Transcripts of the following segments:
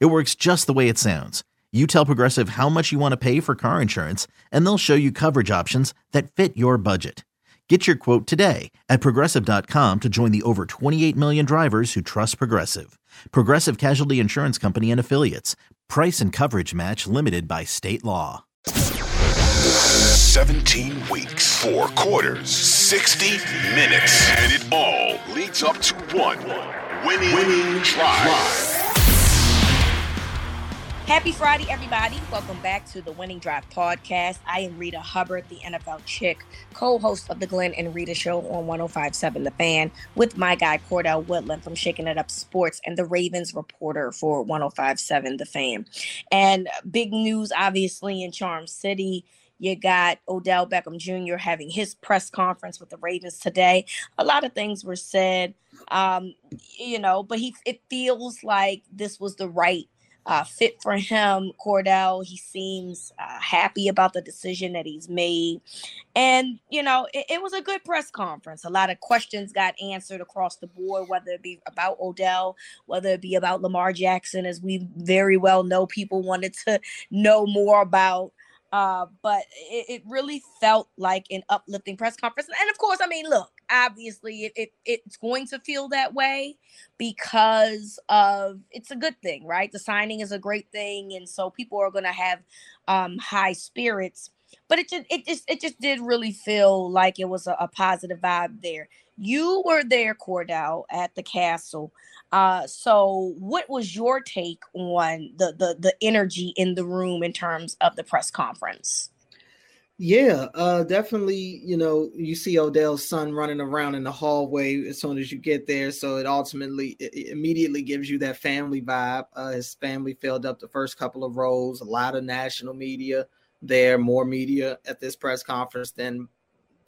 It works just the way it sounds. You tell Progressive how much you want to pay for car insurance, and they'll show you coverage options that fit your budget. Get your quote today at progressive.com to join the over 28 million drivers who trust Progressive. Progressive Casualty Insurance Company and Affiliates. Price and coverage match limited by state law. 17 weeks, four quarters, 60 minutes, and it all leads up to one winning, winning drive. Happy Friday, everybody. Welcome back to the Winning Drive podcast. I am Reeta Hubbard, the NFL chick, co host of the Glenn and Reeta show on 1057 The Fan, with my guy Cordell Woodland from Shaking It Up Sports and the Ravens reporter for 1057 The Fan. And big news, obviously, in Charm City. You got Odell Beckham Jr. having his press conference with the Ravens today. A lot of things were said, um, you know, but he it feels like this was the right uh, fit for him, Cordell. He seems uh, happy about the decision that he's made. And, you know, it, it, was a good press conference. A lot of questions got answered across the board, whether it be about Odell, whether it be about Lamar Jackson, as we very well know people wanted to know more about. Uh, but it, it, really felt like an uplifting press conference. And of course, I mean, look, obviously it, it, it's going to feel that way because of it's a good thing, right? The signing is a great thing. And so people are going to have um, high spirits. But it just it just it just did really feel like it was a, a positive vibe there. You were there, Cordell, at the castle. Uh, so what was your take on the the the energy in the room in terms of the press conference? Yeah, uh, definitely. You know, you see Odell's son running around in the hallway as soon as you get there, so it ultimately it immediately gives you that family vibe. Uh, his family filled up the first couple of rows. A lot of national media there, more media at this press conference than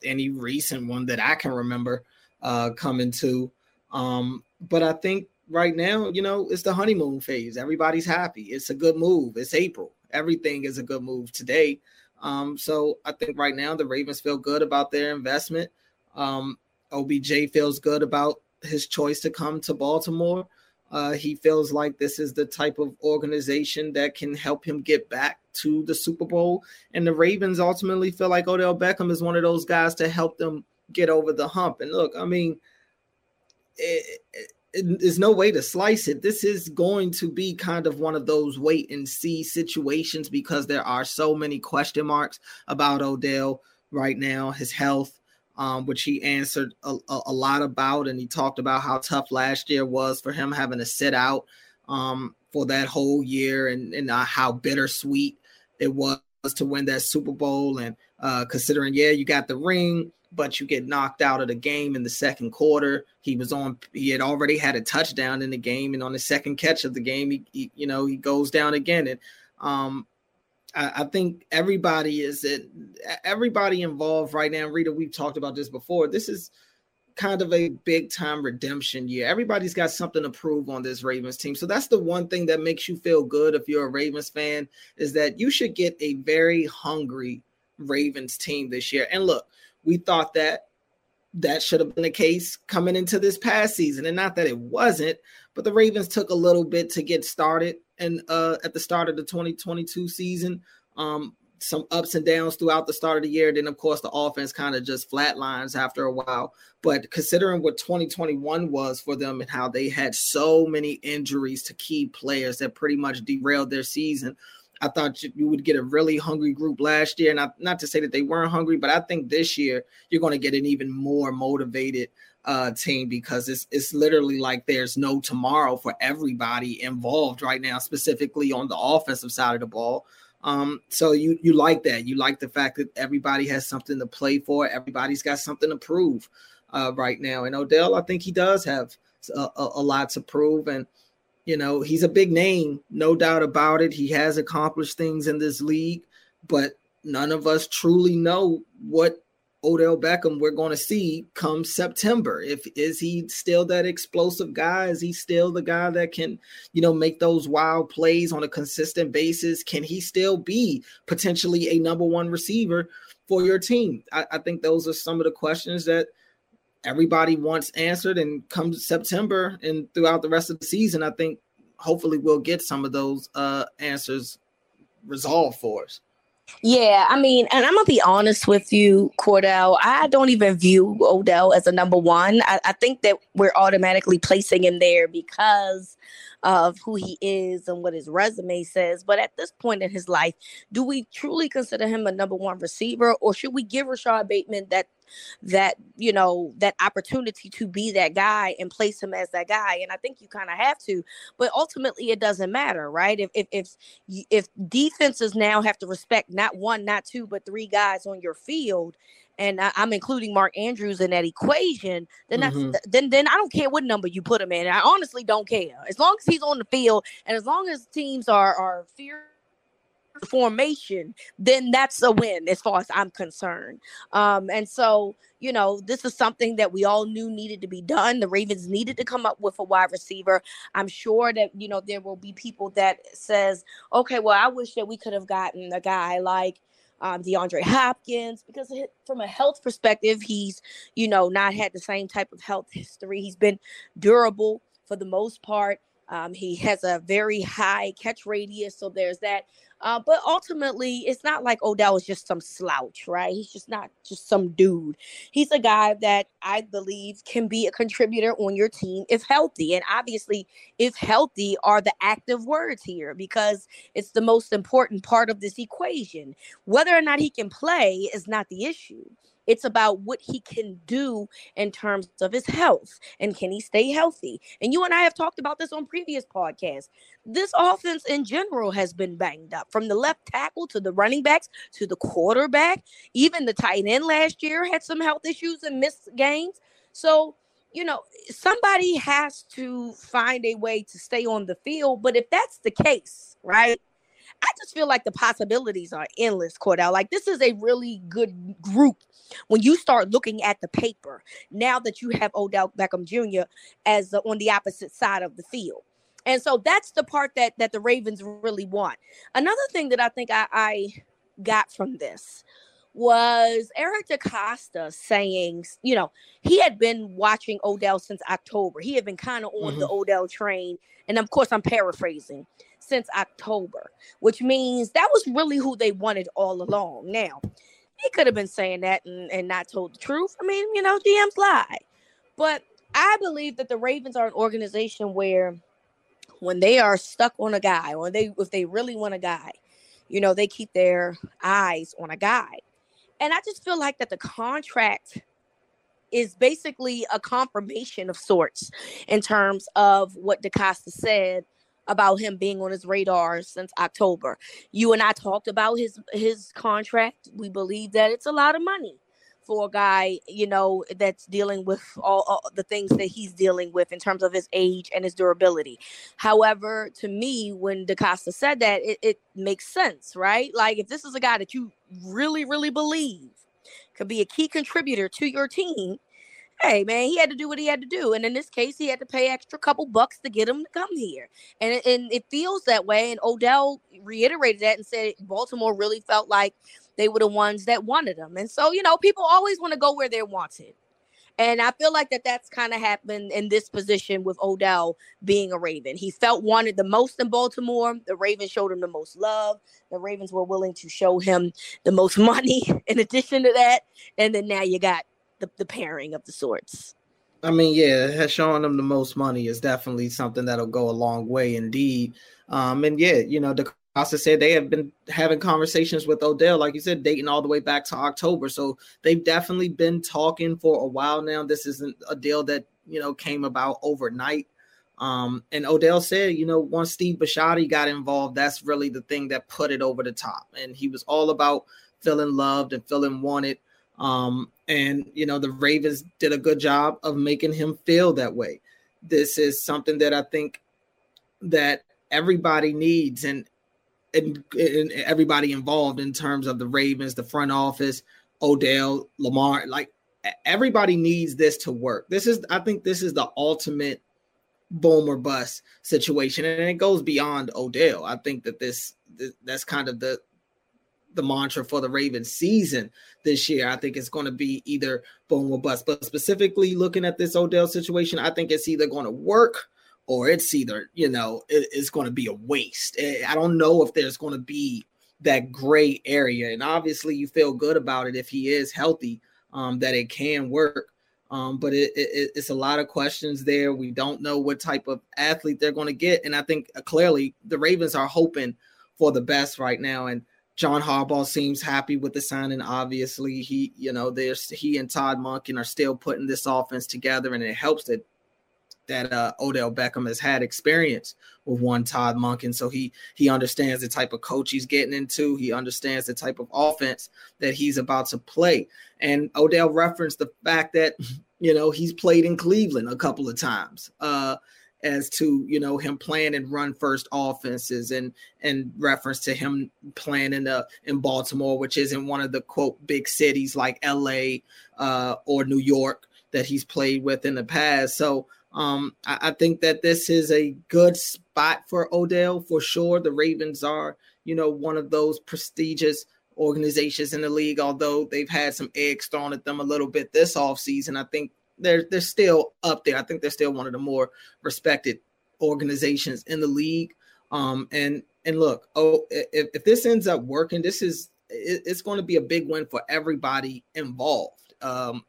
any recent one that I can remember uh, coming to. Um, but I think right now, you know, it's the honeymoon phase. Everybody's happy. It's a good move. It's April. Everything is a good move today. Um, so I think right now the Ravens feel good about their investment. Um, OBJ feels good about his choice to come to Baltimore. Uh, he feels like this is the type of organization that can help him get back to the Super Bowl. And the Ravens ultimately feel like Odell Beckham is one of those guys to help them get over the hump. And look, I mean, it, it, there's no way to slice it. This is going to be kind of one of those wait and see situations because there are so many question marks about Odell right now, his health, um, which he answered a, a, lot about. And he talked about how tough last year was for him having to sit out um, for that whole year and, and uh, how bittersweet it was to win that Super Bowl. And uh, considering, yeah, you got the ring, but you get knocked out of the game in the second quarter. He was on, he had already had a touchdown in the game, and on the second catch of the game, he, he you know, he goes down again. And um, I, think everybody is it, everybody involved right now. Reeta, we've talked about this before. This is kind of a big time redemption year. Everybody's got something to prove on this Ravens team. So that's the one thing that makes you feel good if you're a Ravens fan is that you should get a very hungry Ravens team this year. And look, we thought that that should have been the case coming into this past season and not that it wasn't but the ravens took a little bit to get started and uh at the start of the 2022 season um some ups and downs throughout the start of the year then of course the offense kind of just flatlines after a while but considering what 2021 was for them and how they had so many injuries to key players that pretty much derailed their season I thought you would get a really hungry group last year. Not not to say that they weren't hungry, but I think this year you're going to get an even more motivated uh, team because it's it's literally like there's no tomorrow for everybody involved right now, specifically on the offensive side of the ball. Um, so you you like that. You like the fact that everybody has something to play for. Everybody's got something to prove uh, right now. And Odell, I think he does have a, a, a lot to prove. And You know, he's a big name, no doubt about it. He has accomplished things in this league, but none of us truly know what Odell Beckham we're going to see come September. If is he still that explosive guy? Is he still the guy that can, you know, make those wild plays on a consistent basis? Can he still be potentially a number one receiver for your team? I, I think those are some of the questions that everybody wants answered. And come September and throughout the rest of the season, I think hopefully we'll get some of those uh, answers resolved for us. Yeah, I mean, and I'm gonna be honest with you, Cordell. I don't even view Odell as a number one. I, I think that we're automatically placing him there because of who he is and what his resume says. But at this point in his life, do we truly consider him a number one receiver, or should we give Rashod Bateman that that you know that opportunity to be that guy and place him as that guy and i think you kind of have to but ultimately it doesn't matter right if if if if defenses now have to respect not one not two but three guys on your field and I, am including Mark Andrews in that equation, then that's mm-hmm. then then I don't care what number you put him in. I honestly don't care as long as he's on the field and as long as teams are are fear formation, then that's a win as far as I'm concerned. Um, and so, you know, this is something that we all knew needed to be done. The Ravens needed to come up with a wide receiver. I'm sure that, you know, there will be people that says, okay, well, I wish that we could have gotten a guy like um, DeAndre Hopkins, because from a health perspective, he's, you know, not had the same type of health history. He's been durable for the most part. Um, he has a very high catch radius, so there's that. Uh, but ultimately, it's not like Odell is just some slouch, right? He's just not just some dude. He's a guy that I believe can be a contributor on your team if healthy. And obviously, if healthy are the active words here because it's the most important part of this equation. Whether or not he can play is not the issue. It's about what he can do in terms of his health and can he stay healthy. And you and I have talked about this on previous podcasts. This offense in general has been banged up from the left tackle to the running backs to the quarterback. Even the tight end last year had some health issues and missed games. So, you know, somebody has to find a way to stay on the field. But if that's the case, right? I just feel like the possibilities are endless, Cordell. Like this is a really good group when you start looking at the paper. Now that you have Odell Beckham Jr. as the, on the opposite side of the field. And so that's the part that that the Ravens really want. Another thing that I think I, I got from this was Eric DeCosta saying, you know, he had been watching Odell since October. He had been kind of on mm-hmm. the Odell train. And of course, I'm paraphrasing since October, which means that was really who they wanted all along. Now, he could have been saying that and, and not told the truth. I mean, you know, GMs lie. But I believe that the Ravens are an organization where when they are stuck on a guy, or they if they really want a guy, you know, they keep their eyes on a guy. And I just feel like that the contract is basically a confirmation of sorts in terms of what DeCosta said about him being on his radar since October. You and I talked about his his contract. We believe that it's a lot of money for a guy, you know, that's dealing with all, all, the things that he's dealing with in terms of his age and his durability. However, to me, when DeCosta said that, it, it makes sense, right? Like if this is a guy that you really, really believe could be a key contributor to your team, hey man, he had to do what he had to do, and in this case, he had to pay extra couple bucks to get him to come here, and and it feels that way. And Odell reiterated that and said Baltimore really felt like they were the ones that wanted them. and so you know people always want to go where they're wanted. And I feel like that that's kind of happened in this position with Odell being a Raven. He felt wanted the most in Baltimore. The Ravens showed him the most love. The Ravens were willing to show him the most money in addition to that. And then now you got the, the pairing of the sorts. I mean, yeah, showing them the most money is definitely something that'll go a long way indeed. Um, and yeah, you know, the DeCosta said they have been having conversations with Odell, like you said, dating all the way back to October. So they've definitely been talking for a while now. This isn't a deal that you know came about overnight. Um, and Odell said, you know, once Steve Bisciotti got involved, that's really the thing that put it over the top. And he was all about feeling loved and feeling wanted. Um, and you know, the Ravens did a good job of making him feel that way. This is something that I think that everybody needs and, and, and everybody involved in terms of the Ravens, the front office, Odell, Lamar, like everybody needs this to work. This is, I think, this is the ultimate boom or bust situation, and it goes beyond Odell. I think that this, this that's kind of the the mantra for the Ravens season this year. I think it's going to be either boom or bust. But specifically looking at this Odell situation, I think it's either going to work or it's either, you know, it, it's going to be a waste. Eh, I don't know if there's going to be that gray area. And obviously, you feel good about it if he is healthy, um, that it can work. Um, but it, it, it's a lot of questions there. We don't know what type of athlete they're going to get. And I think uh, clearly the Ravens are hoping for the best right now. And John Harbaugh seems happy with the signing. Obviously, he, you know, there's he and Todd Monken are still putting this offense together, and it helps that that uh, Odell Beckham has had experience with one Todd Monken, so he he understands the type of coach he's getting into. He understands the type of offense that he's about to play. And Odell referenced the fact that you know he's played in Cleveland a couple of times. Uh, as to you know him playing and run first offenses and and reference to him playing in the in Baltimore, which isn't one of the quote big cities like L.A. Uh, or New York that he's played with in the past. So um, I, I think that this is a good spot for Odell for sure. The Ravens are you know one of those prestigious organizations in the league, although they've had some eggs thrown at them a little bit this offseason. I think they're they're still up there. I think they're still one of the more respected organizations in the league. Um, and and look, oh, if, if this ends up working, this is it, it's going to be a big win for everybody involved. Um,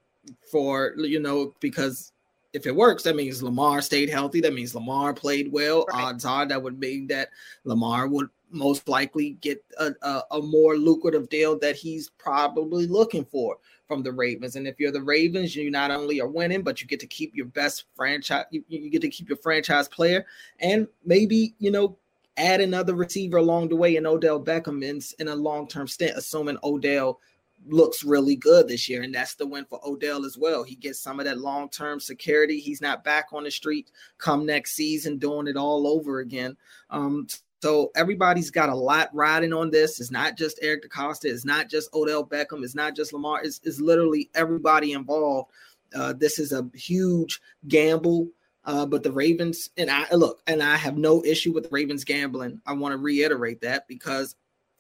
for you know because if it works, that means Lamar stayed healthy. That means Lamar played well. Right. Odds are that would mean that Lamar would most likely get a, a, a, more lucrative deal that he's probably looking for from the Ravens. And if you're the Ravens, you not only are winning, but you get to keep your best franchise, you, you get to keep your franchise player, and maybe you know add another receiver along the way in Odell Beckham in, in a long term stint, assuming Odell looks really good this year. And that's the win for Odell as well. He gets some of that long term security. He's not back on the street come next season doing it all over again. Um, so everybody's got a lot riding on this. It's not just Eric DeCosta. It's not just Odell Beckham. It's not just Lamar. It's, it's literally everybody involved. Uh, this is a huge gamble. Uh, but the Ravens and I look, and I have no issue with Ravens gambling. I want to reiterate that because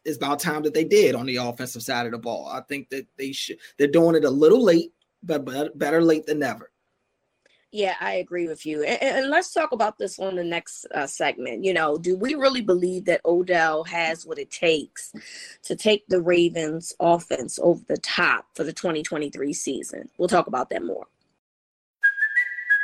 it's about time that they did on the offensive side of the ball. I think that they should. They're doing it a little late, but better late than never. Yeah, I agree with you. And, and let's talk about this on the next uh, segment. You know, do we really believe that Odell has what it takes to take the Ravens offense over the top for the 2023 season? We'll talk about that more.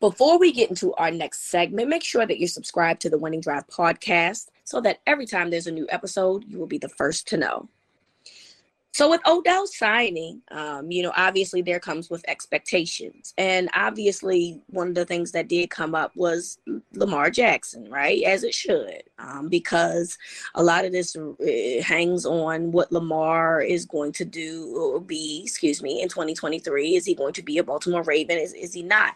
Before we get into our next segment, make sure that you're subscribed to the Winning Drive podcast so that every time there's a new episode, you will be the first to know. So with Odell signing, um, you know, obviously there comes with expectations, and obviously one of the things that did come up was Lamar Jackson, right? As it should, um, because a lot of this uh, hangs on what Lamar is going to do or be, excuse me, in 2023. Is he going to be a Baltimore Raven? Is is he not?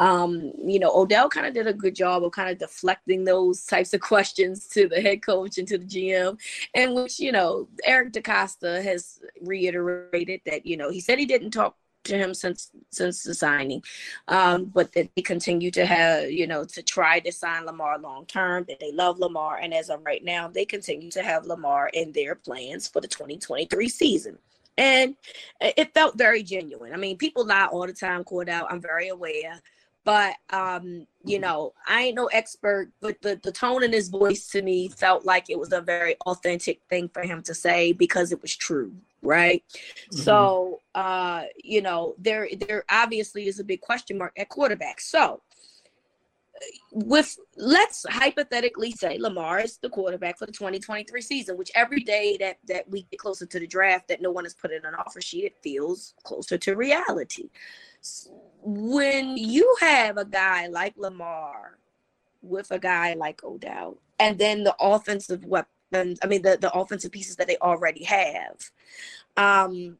Um, you know, Odell kind of did a good job of kind of deflecting those types of questions to the head coach and to the GM, and which you know Eric DeCosta has reiterated that you know he said he didn't talk to him since since the signing, um, but that they continue to have you know to try to sign Lamar long term. That they love Lamar, and as of right now, they continue to have Lamar in their plans for the 2023 season. And it felt very genuine. I mean, people lie all the time, Cordell. I'm very aware but um you mm-hmm. know i ain't no expert but the, the tone in his voice to me felt like it was a very authentic thing for him to say because it was true right mm-hmm. so uh you know there there obviously is a big question mark at quarterback so with let's hypothetically say Lamar is the quarterback for the 2023 season, which every day that that we get closer to the draft that no one has put in an offer sheet, it feels closer to reality when you have a guy like Lamar with a guy like Odell, and then the offensive weapons, I mean the, the offensive pieces that they already have. Um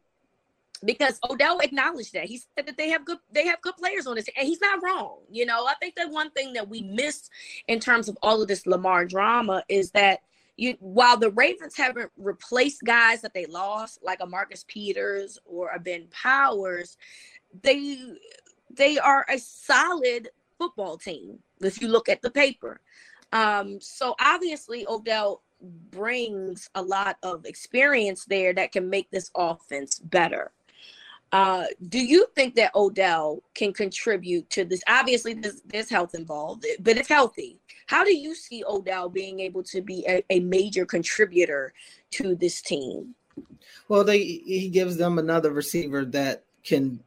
because Odell acknowledged that. He said that they have good they have good players on this, and he's not wrong. You know, I think that one thing that we missed in terms of all of this Lamar drama is that you while the Ravens haven't replaced guys that they lost, like a Marcus Peters or a Ben Powers, they they are a solid football team if you look at the paper. Um, so obviously Odell brings a lot of experience there that can make this offense better. Uh, do you think that Odell can contribute to this? Obviously, there's, there's, health involved, but if healthy, how do you see Odell being able to be a, a major contributor to this team? Well, they he gives them another receiver that can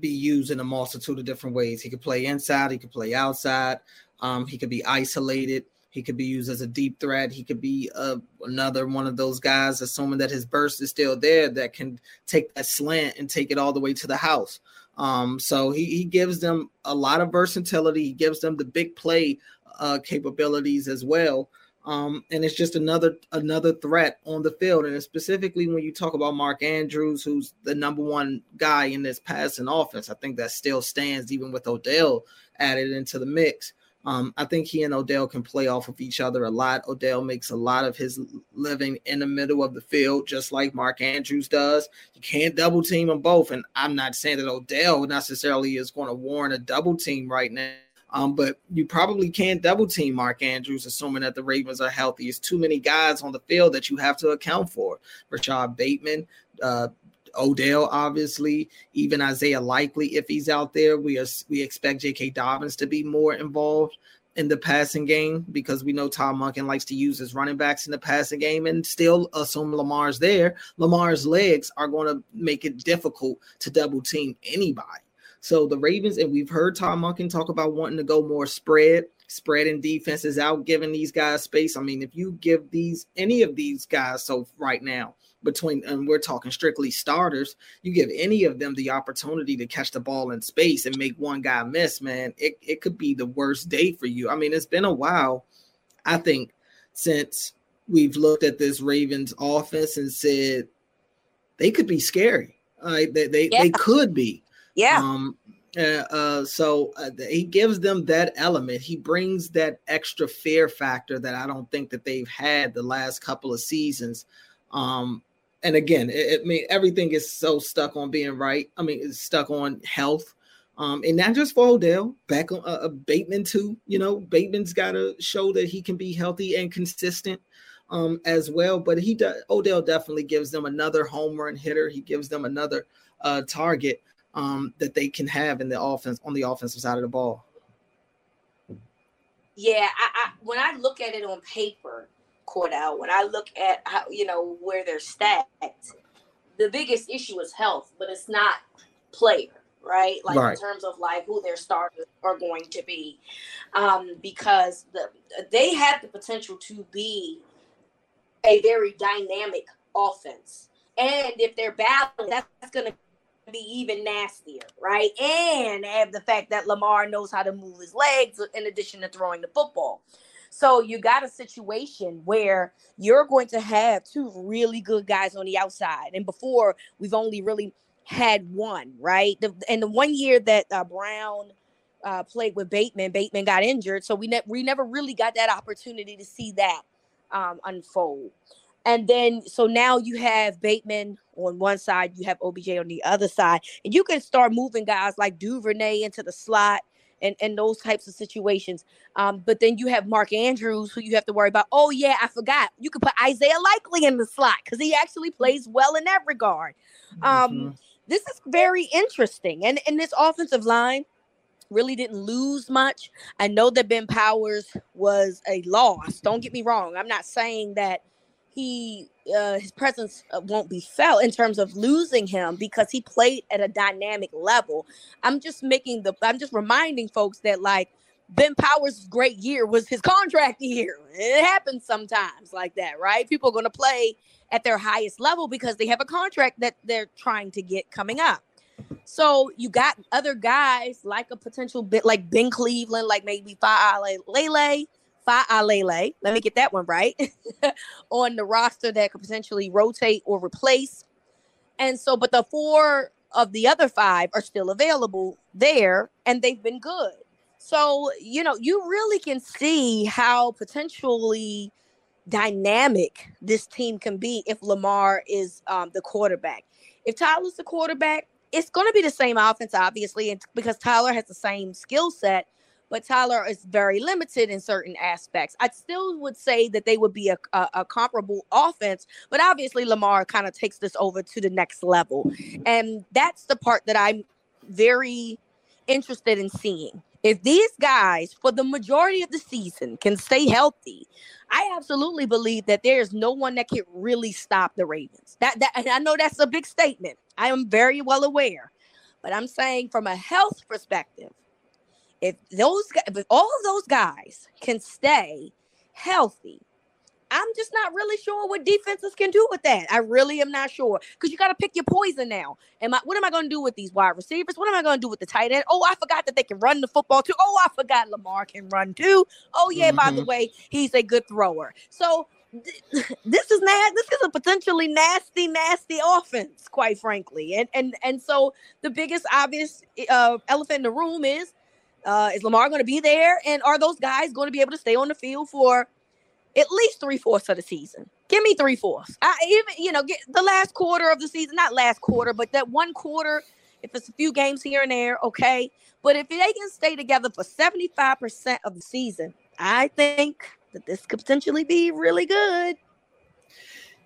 be used in a multitude of different ways. He could play inside, he could play outside, um, he could be isolated, he could be used as a deep threat, he could be uh, another one of those guys, assuming that his burst is still there, that can take that slant and take it all the way to the house. Um, so he, he gives them a lot of versatility, he gives them the big play uh, capabilities as well. Um, and it's just another another threat on the field. And specifically when you talk about Mark Andrews, who's the number one guy in this passing offense, I think that still stands even with Odell added into the mix. Um, I think he and Odell can play off of each other a lot. Odell makes a lot of his living in the middle of the field, just like Mark Andrews does. You can't double team them both. And I'm not saying that Odell necessarily is going to warrant a double team right now um, but you probably can't double team Mark Andrews, assuming that the Ravens are healthy. It's too many guys on the field that you have to account for. Rashod Bateman, uh, Odell, obviously, even Isaiah Likely, if he's out there, we are we expect J.K. Dobbins to be more involved in the passing game because we know Todd Monken likes to use his running backs in the passing game and still assume Lamar's there. Lamar's legs are going to make it difficult to double team anybody. So the Ravens, and we've heard Todd Monken talk about wanting to go more spread, spreading defenses out, giving these guys space. I mean, if you give these any of these guys so right now between and we're talking strictly starters, you give any of them the opportunity to catch the ball in space and make one guy miss, man, it, it could be the worst day for you. I mean, it's been a while, I think, since we've looked at this Ravens offense and said they could be scary. Uh, they they, yeah. they could be. Yeah. Um, uh, so uh, he gives them that element. He brings that extra fear factor that I don't think that they've had the last couple of seasons. Um, and again, it, I mean, everything is so stuck on being right. I mean, it's stuck on health. Um, and not just for Odell, back on uh, uh Bateman too. You know, Bateman's got to show that he can be healthy and consistent um, as well. But he does. Odell definitely gives them another home run hitter. He gives them another uh, target um, that they can have in the offense on the offensive side of the ball. Yeah, I, I when I look at it on paper, Cordell, when I look at how you know where they're stacked, the biggest issue is health, but it's not player, right? Like right. in terms of like who their starters are going to be, um, because the they have the potential to be a very dynamic offense, and if they're balanced, that's going to be even nastier, right? And have the fact that Lamar knows how to move his legs in addition to throwing the football. So you got a situation where you're going to have two really good guys on the outside. And before we've only really had one, right? The, and the one year that uh, Brown uh, played with Bateman, Bateman got injured. So we, ne- we never really got that opportunity to see that um, unfold. And then so now you have Bateman on one side, you have OBJ on the other side, and you can start moving guys like Duvernay into the slot and, and those types of situations. Um, but then you have Mark Andrews, who you have to worry about. Oh, yeah, I forgot. You could put Isaiah Likely in the slot because he actually plays well in that regard. Um, mm-hmm. This is very interesting. And, and this offensive line really didn't lose much. I know that Ben Powers was a loss. Don't get me wrong. I'm not saying that he uh, his presence uh, won't be felt in terms of losing him because he played at a dynamic level. I'm just making the I'm just reminding folks that like Ben Powers' great year was his contract year. It happens sometimes like that, right? People are going to play at their highest level because they have a contract that they're trying to get coming up. So you got other guys like a potential bit like Ben Cleveland, like maybe Fa'ale Lele, Fa'alele, let me get that one right, on the roster that could potentially rotate or replace. And so, but the four of the other five are still available there and they've been good. So, you know, you really can see how potentially dynamic this team can be if Lamar is um, the quarterback. If Tyler's the quarterback, it's going to be the same offense, obviously, because Tyler has the same skill set but Tyler is very limited in certain aspects. I still would say that they would be a, a, a comparable offense, but obviously Lamar kind of takes this over to the next level. And that's the part that I'm very interested in seeing. If these guys, for the majority of the season, can stay healthy, I absolutely believe that there is no one that can really stop the Ravens. That, that I know that's a big statement. I am very well aware, but I'm saying from a health perspective, if those if all of those guys can stay healthy, I'm just not really sure what defenses can do with that. I really am not sure because you got to pick your poison now. Am I? What am I going to do with these wide receivers? What am I going to do with the tight end? Oh, I forgot that they can run the football too. Oh, I forgot Lamar can run too. Oh yeah, mm-hmm. by the mm-hmm. way, he's a good thrower. So this is not this is a potentially nasty nasty offense quite frankly and and and so the biggest obvious uh, elephant in the room is uh, is Lamar going to be there? And are those guys going to be able to stay on the field for at least three fourths of the season? Give me three fourths. I even, you know, get the last quarter of the season, not last quarter, but that one quarter, if it's a few games here and there, okay. But if they can stay together for 75% of the season, I think that this could potentially be really good.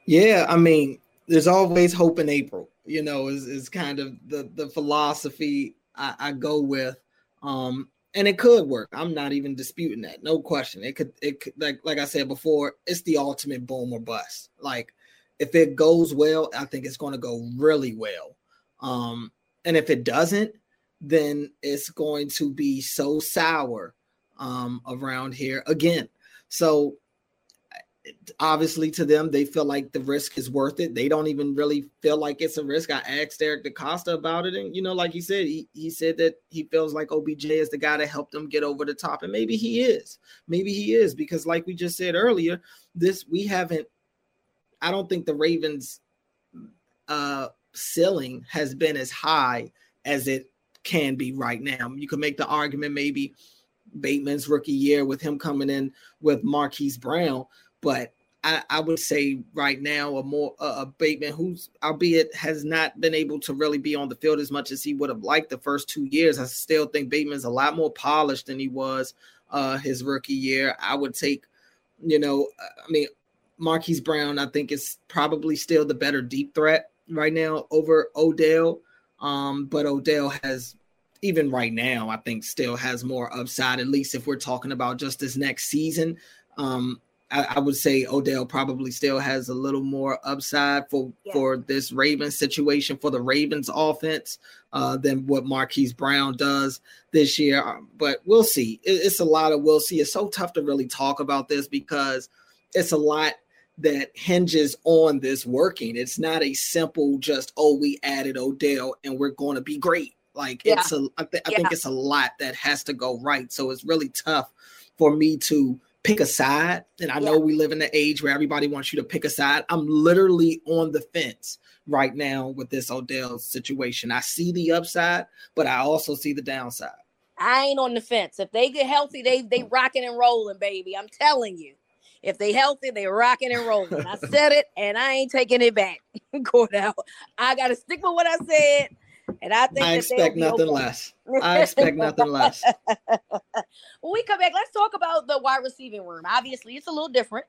Yeah, I mean, there's always hope in April, you know, is, is kind of the, the philosophy I, I go with. Um, and it could work. I'm not even disputing that. No question. It could. It could, like like I said before. It's the ultimate boom or bust. Like if it goes well, I think it's going to go really well. Um, and if it doesn't, then it's going to be so sour um, around here again. So obviously to them they feel like the risk is worth it. They don't even really feel like it's a risk. I asked eric decosta about it and you know like he said he, he said that he feels like obj is the guy that helped them get over the top and maybe he is. Maybe he is because like we just said earlier this we haven't i don't think the ravens uh ceiling has been as high as it can be right now. You can make the argument maybe bateman's rookie year with him coming in with marquise brown but I, I, would say right now a more uh, a Bateman who's albeit has not been able to really be on the field as much as he would have liked the first two years. I still think Bateman's a lot more polished than he was uh, his rookie year. I would take, you know, I mean, Marquise Brown. I think is probably still the better deep threat right now over Odell. Um, but Odell has even right now, I think still has more upside. At least if we're talking about just this next season. Um, I, I, would say Odell probably still has a little more upside for yeah. for this Ravens situation for the Ravens offense uh, than what Marquise Brown does this year. Um, but we'll see. It, it's a lot of we'll see. It's so tough to really talk about this because it's a lot that hinges on this working. It's not a simple just oh we added Odell and we're going to be great. Like yeah. it's a I, th- I yeah. think it's a lot that has to go right. So it's really tough for me to pick a side. And I know we live in an age where everybody wants you to pick a side. I'm literally on the fence right now with this Odell situation. I see the upside, but I also see the downside. I ain't on the fence. If they get healthy, they they rocking and rolling, baby. I'm telling you. If they healthy, they rocking and rolling. I said it, and I ain't taking it back. Cordell, I got to stick with what I said, and I think I expect nothing okay. less. I expect nothing less. when we come back, let's talk about the wide receiving room. Obviously, it's a little different,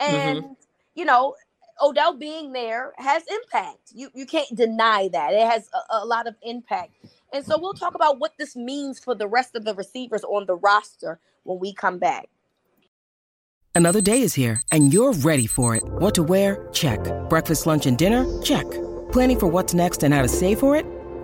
and mm-hmm. you know, Odell being there has impact. You you can't deny that it has a, a lot of impact. And so we'll talk about what this means for the rest of the receivers on the roster when we come back. Another day is here and you're ready for it. What to wear? Check. Breakfast, lunch, and dinner? Check. Planning for what's next and how to save for it?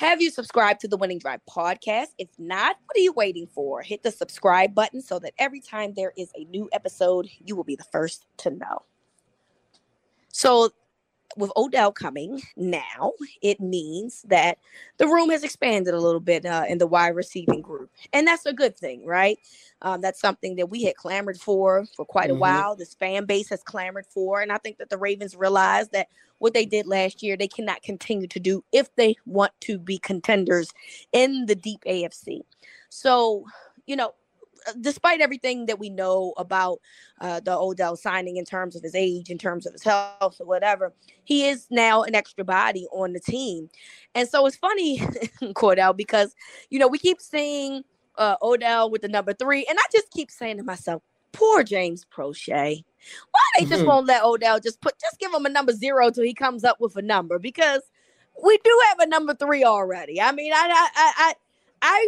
Have you subscribed to the Winning Drive podcast? If not, what are you waiting for? Hit the subscribe button so that every time there is a new episode, you will be the first to know. So with Odell coming now, it means that the room has expanded a little bit uh, in the wide receiving group, and that's a good thing, right? Um, that's something that we had clamored for for quite a mm-hmm. while. This fan base has clamored for, and I think that the Ravens realized that what they did last year they cannot continue to do if they want to be contenders in the deep AFC. So, you know, despite everything that we know about uh, the Odell signing in terms of his age, in terms of his health, or whatever, he is now an extra body on the team. And so it's funny, Cordell, because, you know, we keep seeing uh, Odell with the number three, and I just keep saying to myself, poor James Proche. Why they just mm-hmm. won't let Odell just put, just give him a number zero till he comes up with a number because we do have a number three already. I mean, I, I, I, I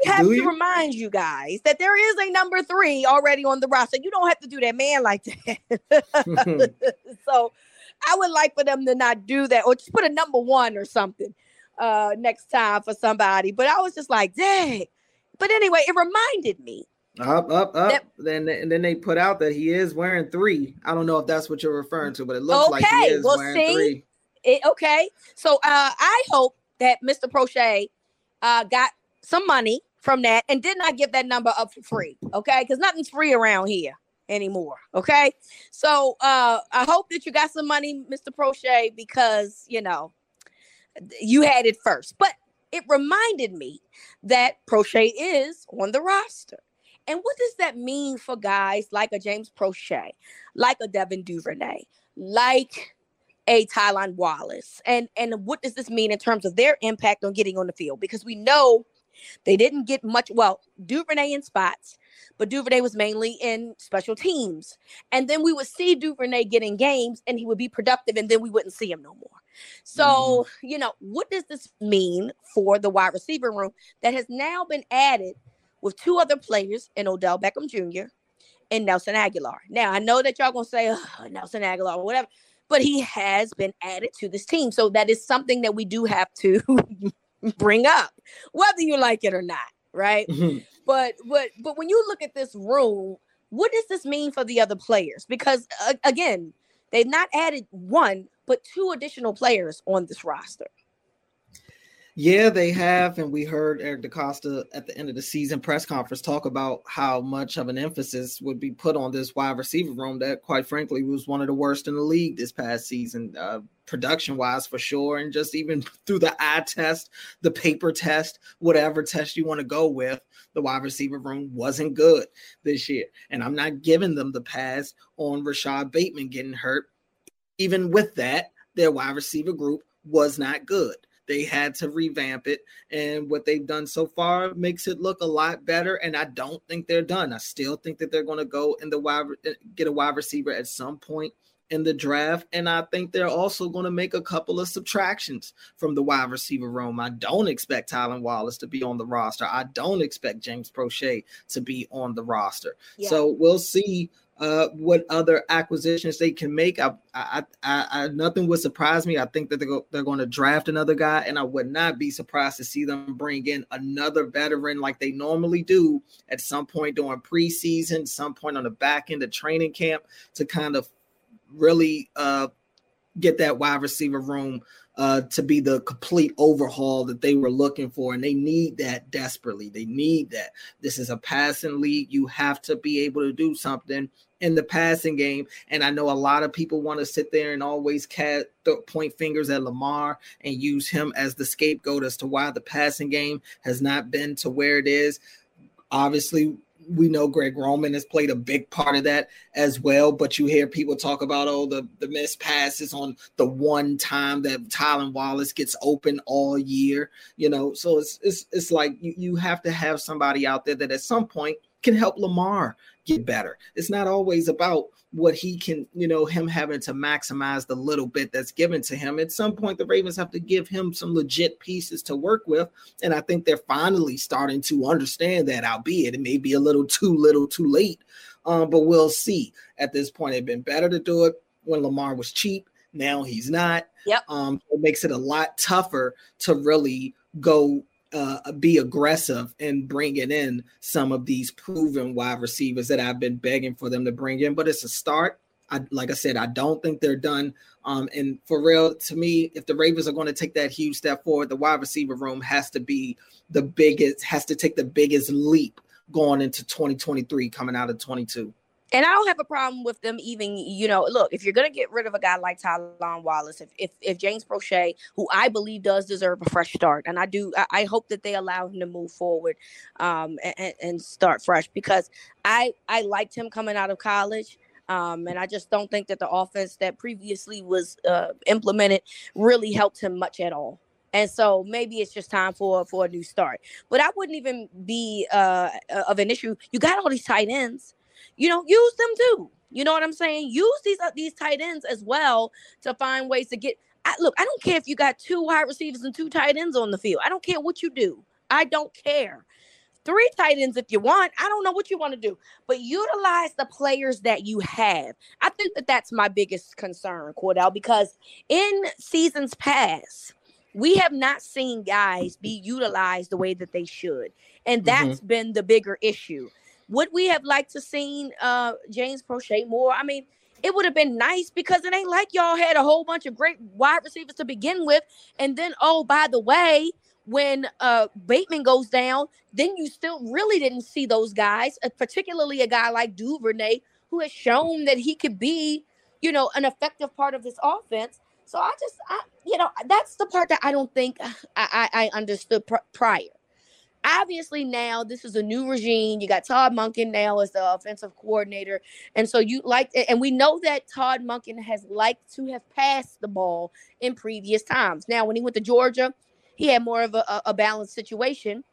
have to remind you guys that there is a number three already on the roster. You don't have to do that man like that. so I would like for them to not do that or just put a number one or something uh next time for somebody. But I was just like, dang. But anyway, it reminded me. Up, up, up. That, then and then they put out that he is wearing three. I don't know if that's what you're referring to, but it looks okay, like he is well, wearing see, three. It, okay. So uh I hope that Mr. Proche uh got some money from that and did not give that number up for free. Okay. Because nothing's free around here anymore. Okay. So uh I hope that you got some money, Mr. Proche, because you know you had it first. But it reminded me that Proche is on the roster. And what does that mean for guys like a James Proche, like a Devin Duvernay, like a Tylan Wallace? And and what does this mean in terms of their impact on getting on the field? Because we know they didn't get much, well, Duvernay in spots, but Duvernay was mainly in special teams. And then we would see Duvernay getting games and he would be productive and then we wouldn't see him no more. So, mm-hmm. you know, what does this mean for the wide receiver room that has now been added with two other players in Odell Beckham Jr. and Nelson Agholor? Now, I know that y'all gonna say oh, Nelson Agholor or whatever, but he has been added to this team. So that is something that we do have to bring up, whether you like it or not, right? Mm-hmm. But but but when you look at this room, what does this mean for the other players? Because uh, again, they've not added one, but two additional players on this roster. Yeah, they have. And we heard Eric DeCosta at the end of the season press conference talk about how much of an emphasis would be put on this wide receiver room that, quite frankly, was one of the worst in the league this past season, uh, production wise, for sure. And just even through the eye test, the paper test, whatever test you want to go with, the wide receiver room wasn't good this year. And I'm not giving them the pass on Rashod Bateman getting hurt. Even with that, their wide receiver group was not good. They had to revamp it, and what they've done so far makes it look a lot better. And I don't think they're done. I still think that they're going to go in the wide get a wide receiver at some point in the draft. And I think they're also going to make a couple of subtractions from the wide receiver room. I don't expect Tylan Wallace to be on the roster. I don't expect James Proche to be on the roster. Yeah. So we'll see uh, what other acquisitions they can make. I, I, I, I, nothing would surprise me. I think that they're, go, they're going to draft another guy, and I would not be surprised to see them bring in another veteran like they normally do at some point during preseason, some point on the back end of training camp to kind of really uh, get that wide receiver room uh, to be the complete overhaul that they were looking for. And they need that desperately. They need that. This is a passing league. You have to be able to do something in the passing game. And I know a lot of people want to sit there and always cat, point fingers at Lamar and use him as the scapegoat as to why the passing game has not been to where it is. Obviously, we know Greg Roman has played a big part of that as well. But you hear people talk about oh the the missed passes on the one time that Tylan Wallace gets open all year, you know. So it's it's it's like you, you have to have somebody out there that at some point can help Lamar get better. It's not always about what he can, you know, him having to maximize the little bit that's given to him. At some point, the Ravens have to give him some legit pieces to work with. And I think they're finally starting to understand that, albeit it may be a little too little too late. Um, but we'll see. At this point, it'd been better to do it when Lamar was cheap. Now he's not. Yep. Um, it makes it a lot tougher to really go uh, be aggressive and bringing in some of these proven wide receivers that I've been begging for them to bring in. But it's a start. I, like I said, I don't think they're done. Um, and for real, to me, if the Ravens are going to take that huge step forward, the wide receiver room has to be the biggest, has to take the biggest leap going into 2023, coming out of 22. And I don't have a problem with them even, you know, look, if you're gonna get rid of a guy like Tylan Wallace, if if, if James Proche, who I believe does deserve a fresh start, and I do I, I hope that they allow him to move forward um and, and start fresh because I I liked him coming out of college. Um, and I just don't think that the offense that previously was uh, implemented really helped him much at all. And so maybe it's just time for for a new start. But I wouldn't even be uh, of an issue. You got all these tight ends you know, use them too. You know what I'm saying? Use these uh, these tight ends as well to find ways to get. I, look, I don't care if you got two wide receivers and two tight ends on the field. I don't care what you do. I don't care. Three tight ends if you want. I don't know what you want to do, but utilize the players that you have. I think that that's my biggest concern, Cordell, because in seasons past, we have not seen guys be utilized the way that they should. And mm-hmm. that's mm-hmm. been the bigger issue. Would we have liked to seen uh James Proche more? I mean, it would have been nice because it ain't like y'all had a whole bunch of great wide receivers to begin with. And then, oh, by the way, when uh Bateman goes down, then you still really didn't see those guys, uh, particularly a guy like Duvernay, who has shown that he could be, you know, an effective part of this offense. So I just, I, you know, that's the part that I don't think I, I, I understood pr- prior obviously now this is a new regime. You got Todd Monken now as the offensive coordinator. And so you like and we know that Todd Monken has liked to have passed the ball in previous times. Now when he went to Georgia, he had more of a, a balanced situation,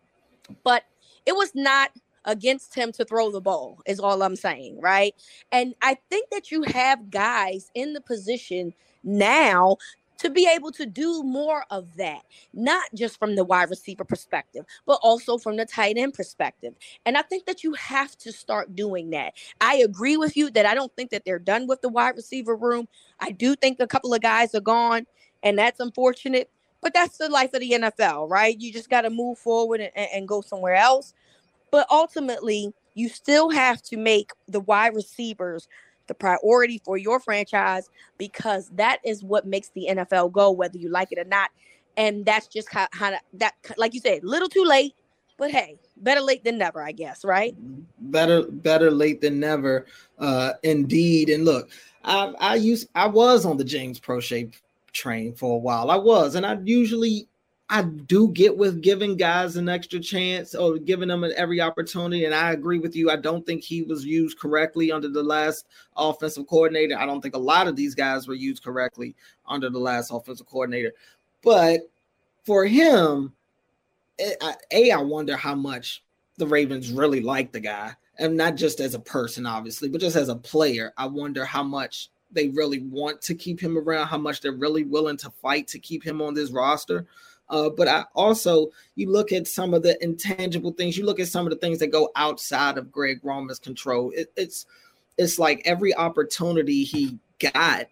but it was not against him to throw the ball is all I'm saying, right? And I think that you have guys in the position now to be able to do more of that, not just from the wide receiver perspective, but also from the tight end perspective. And I think that you have to start doing that. I agree with you that I don't think that they're done with the wide receiver room. I do think a couple of guys are gone, and that's unfortunate. But that's the life of the NFL, right? You just got to move forward and, and go somewhere else. But ultimately, you still have to make the wide receivers the priority for your franchise because that is what makes the NFL go, whether you like it or not. And that's just how, how that, like you said, little too late, but hey, better late than never, I guess, right? Better, better late than never, uh, indeed. And look, I, I used, I was on the James Proche train for a while. I was, and I usually I do get with giving guys an extra chance or giving them every opportunity. And I agree with you. I don't think he was used correctly under the last offensive coordinator. I don't think a lot of these guys were used correctly under the last offensive coordinator. But for him, eh, I, A, I wonder how much the Ravens really like the guy. And not just as a person, obviously, but just as a player. I wonder how much they really want to keep him around, how much they're really willing to fight to keep him on this roster. Uh, but I also you look at some of the intangible things. You look at some of the things that go outside of Greg Roman's control. It, it's it's like every opportunity he got,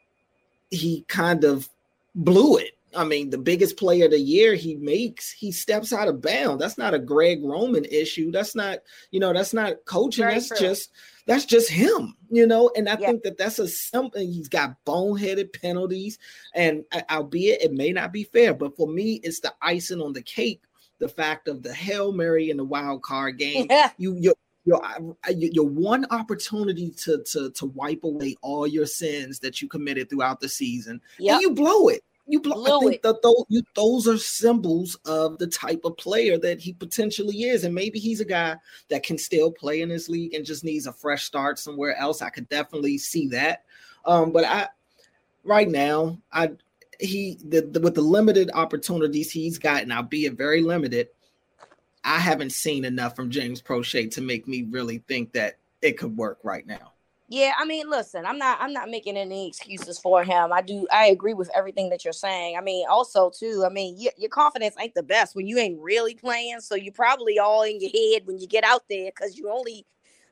he kind of blew it. I mean, the biggest player of the year he makes, he steps out of bounds. That's not a Greg Roman issue. That's not, you know, that's not coaching. Very that's true. just that's just him, you know. And I yeah. think that that's a something. He's got boneheaded penalties, and uh, albeit it may not be fair, but for me, it's the icing on the cake. The fact of the hail mary in the wild card game. Yeah. You you uh, your your one opportunity to to to wipe away all your sins that you committed throughout the season, yep. and you blow it. You blow. I think that those you, those are symbols of the type of player that he potentially is, and maybe he's a guy that can still play in this league and just needs a fresh start somewhere else. I could definitely see that. Um, but I right now, I he the, the, with the limited opportunities he's gotten, albeit very limited, I haven't seen enough from James Proche to make me really think that it could work right now. Yeah, I mean, listen, I'm not I'm not making any excuses for him. I do I agree with everything that you're saying. I mean, also too, I mean, y- your confidence ain't the best when you ain't really playing, so you're probably all in your head when you get out there cuz you're only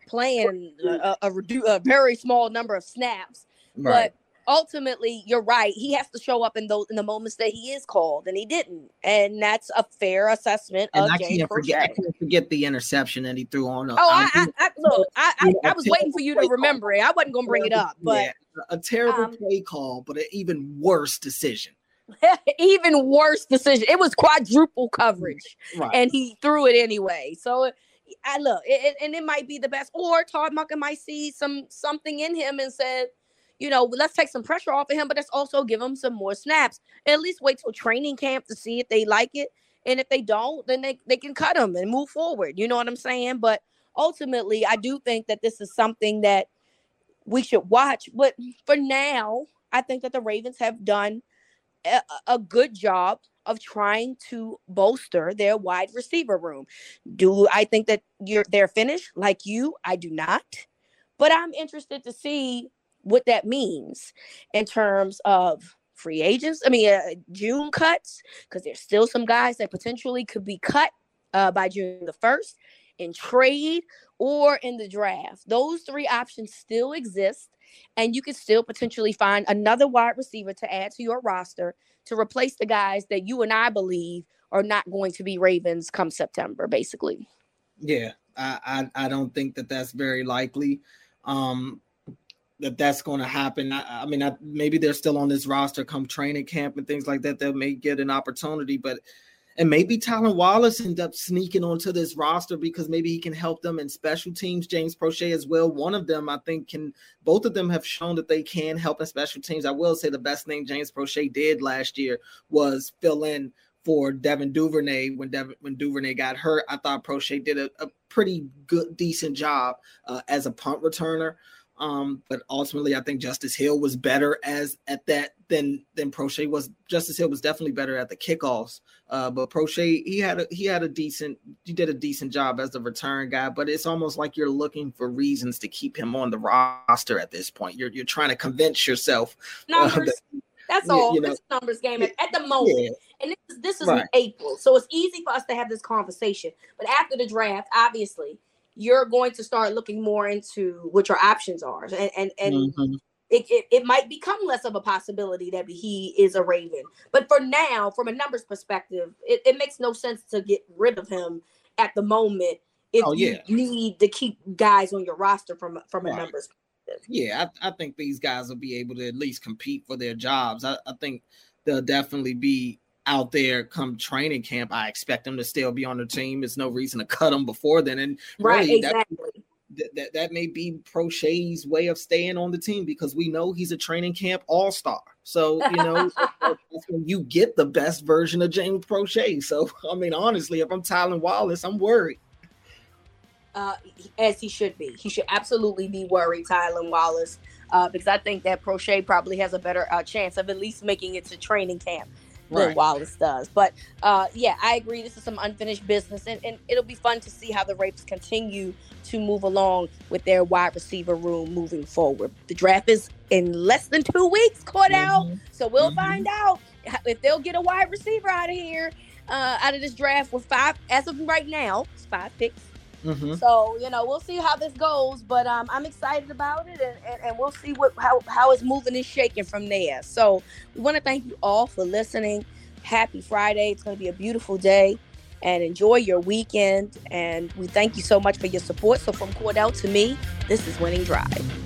playing a, a, a, a, very small number of snaps. Right. But ultimately you're right he has to show up in those in the moments that he is called and he didn't and that's a fair assessment and of I James can't forget I can't forget the interception that he threw on oh I, I, I, look I, I, I was waiting for you to remember it I wasn't gonna bring it up but yeah, a terrible um, play call but an even worse decision even worse decision it was quadruple coverage right. and he threw it anyway so I look, it, and it might be the best. Or Todd Monken might see some something in him and said, you know, let's take some pressure off of him, but let's also give him some more snaps. At least wait till training camp to see if they like it. And if they don't, then they, they can cut him and move forward. You know what I'm saying? But ultimately, I do think that this is something that we should watch. But for now, I think that the Ravens have done a, a good job of trying to bolster their wide receiver room. Do I think that you're they're finished like you? I do not. But I'm interested to see what that means in terms of free agents. I mean, uh, June cuts because there's still some guys that potentially could be cut uh, by June the first in trade or in the draft. Those three options still exist, and you could still potentially find another wide receiver to add to your roster to replace the guys that you and I believe are not going to be Ravens come September, basically. Yeah, I I, don't think that that's very likely. Um, that that's going to happen. I, I mean, I, maybe they're still on this roster come training camp and things like that. They may get an opportunity, but and maybe Tylan Wallace end up sneaking onto this roster because maybe he can help them in special teams. James Proche as well. One of them, I think, can. Both of them have shown that they can help in special teams. I will say the best thing James Proche did last year was fill in for Devin Duvernay when Devin, when Duvernay got hurt. I thought Proche did a, a pretty good, decent job uh, as a punt returner. Um, but ultimately, I think Justice Hill was better as at that than than Proche was. Justice Hill was definitely better at the kickoffs. Uh, but Proche, he had a he had a decent he did a decent job as the return guy. But it's almost like you're looking for reasons to keep him on the roster at this point. You're you're trying to convince yourself. Numbers. Uh, that, that's all. You know, it's numbers game at, at the moment. Yeah. And this is this is right. April, so it's easy for us to have this conversation. But after the draft, obviously you're going to start looking more into what your options are and and, and mm-hmm. it, it, it might become less of a possibility that he is a raven but for now from a numbers perspective it, it makes no sense to get rid of him at the moment if oh, yeah. you need to keep guys on your roster from from a right. numbers perspective. yeah I, I think these guys will be able to at least compete for their jobs i, I think they'll definitely be out there come training camp, I expect them to still be on the team. There's no reason to cut them before then. And right, really, exactly. That, that, that may be Proche's way of staying on the team because we know he's a training camp all star. So, you know, you get the best version of James Proche. So, I mean, honestly, if I'm Tylan Wallace, I'm worried. Uh, as he should be. He should absolutely be worried, Tylan Wallace, uh, because I think that Proche probably has a better uh, chance of at least making it to training camp Will Right. Wallace does. But uh, yeah, I agree. This is some unfinished business, and, and it'll be fun to see how the Ravens continue to move along with their wide receiver room moving forward. The draft is in less than two weeks, Cordell. Mhm. So we'll Mhm. find out if they'll get a wide receiver out of here, uh, out of this draft with five, as of right now, it's five picks. Mhm. So you know, we'll see how this goes, but um, I'm excited about it, and, and, and we'll see what how how it's moving and shaking from there. So we want to thank you all for listening. Happy Friday! It's going to be a beautiful day, and enjoy your weekend. And we thank you so much for your support. So from Cordell to me, this is Winning Drive.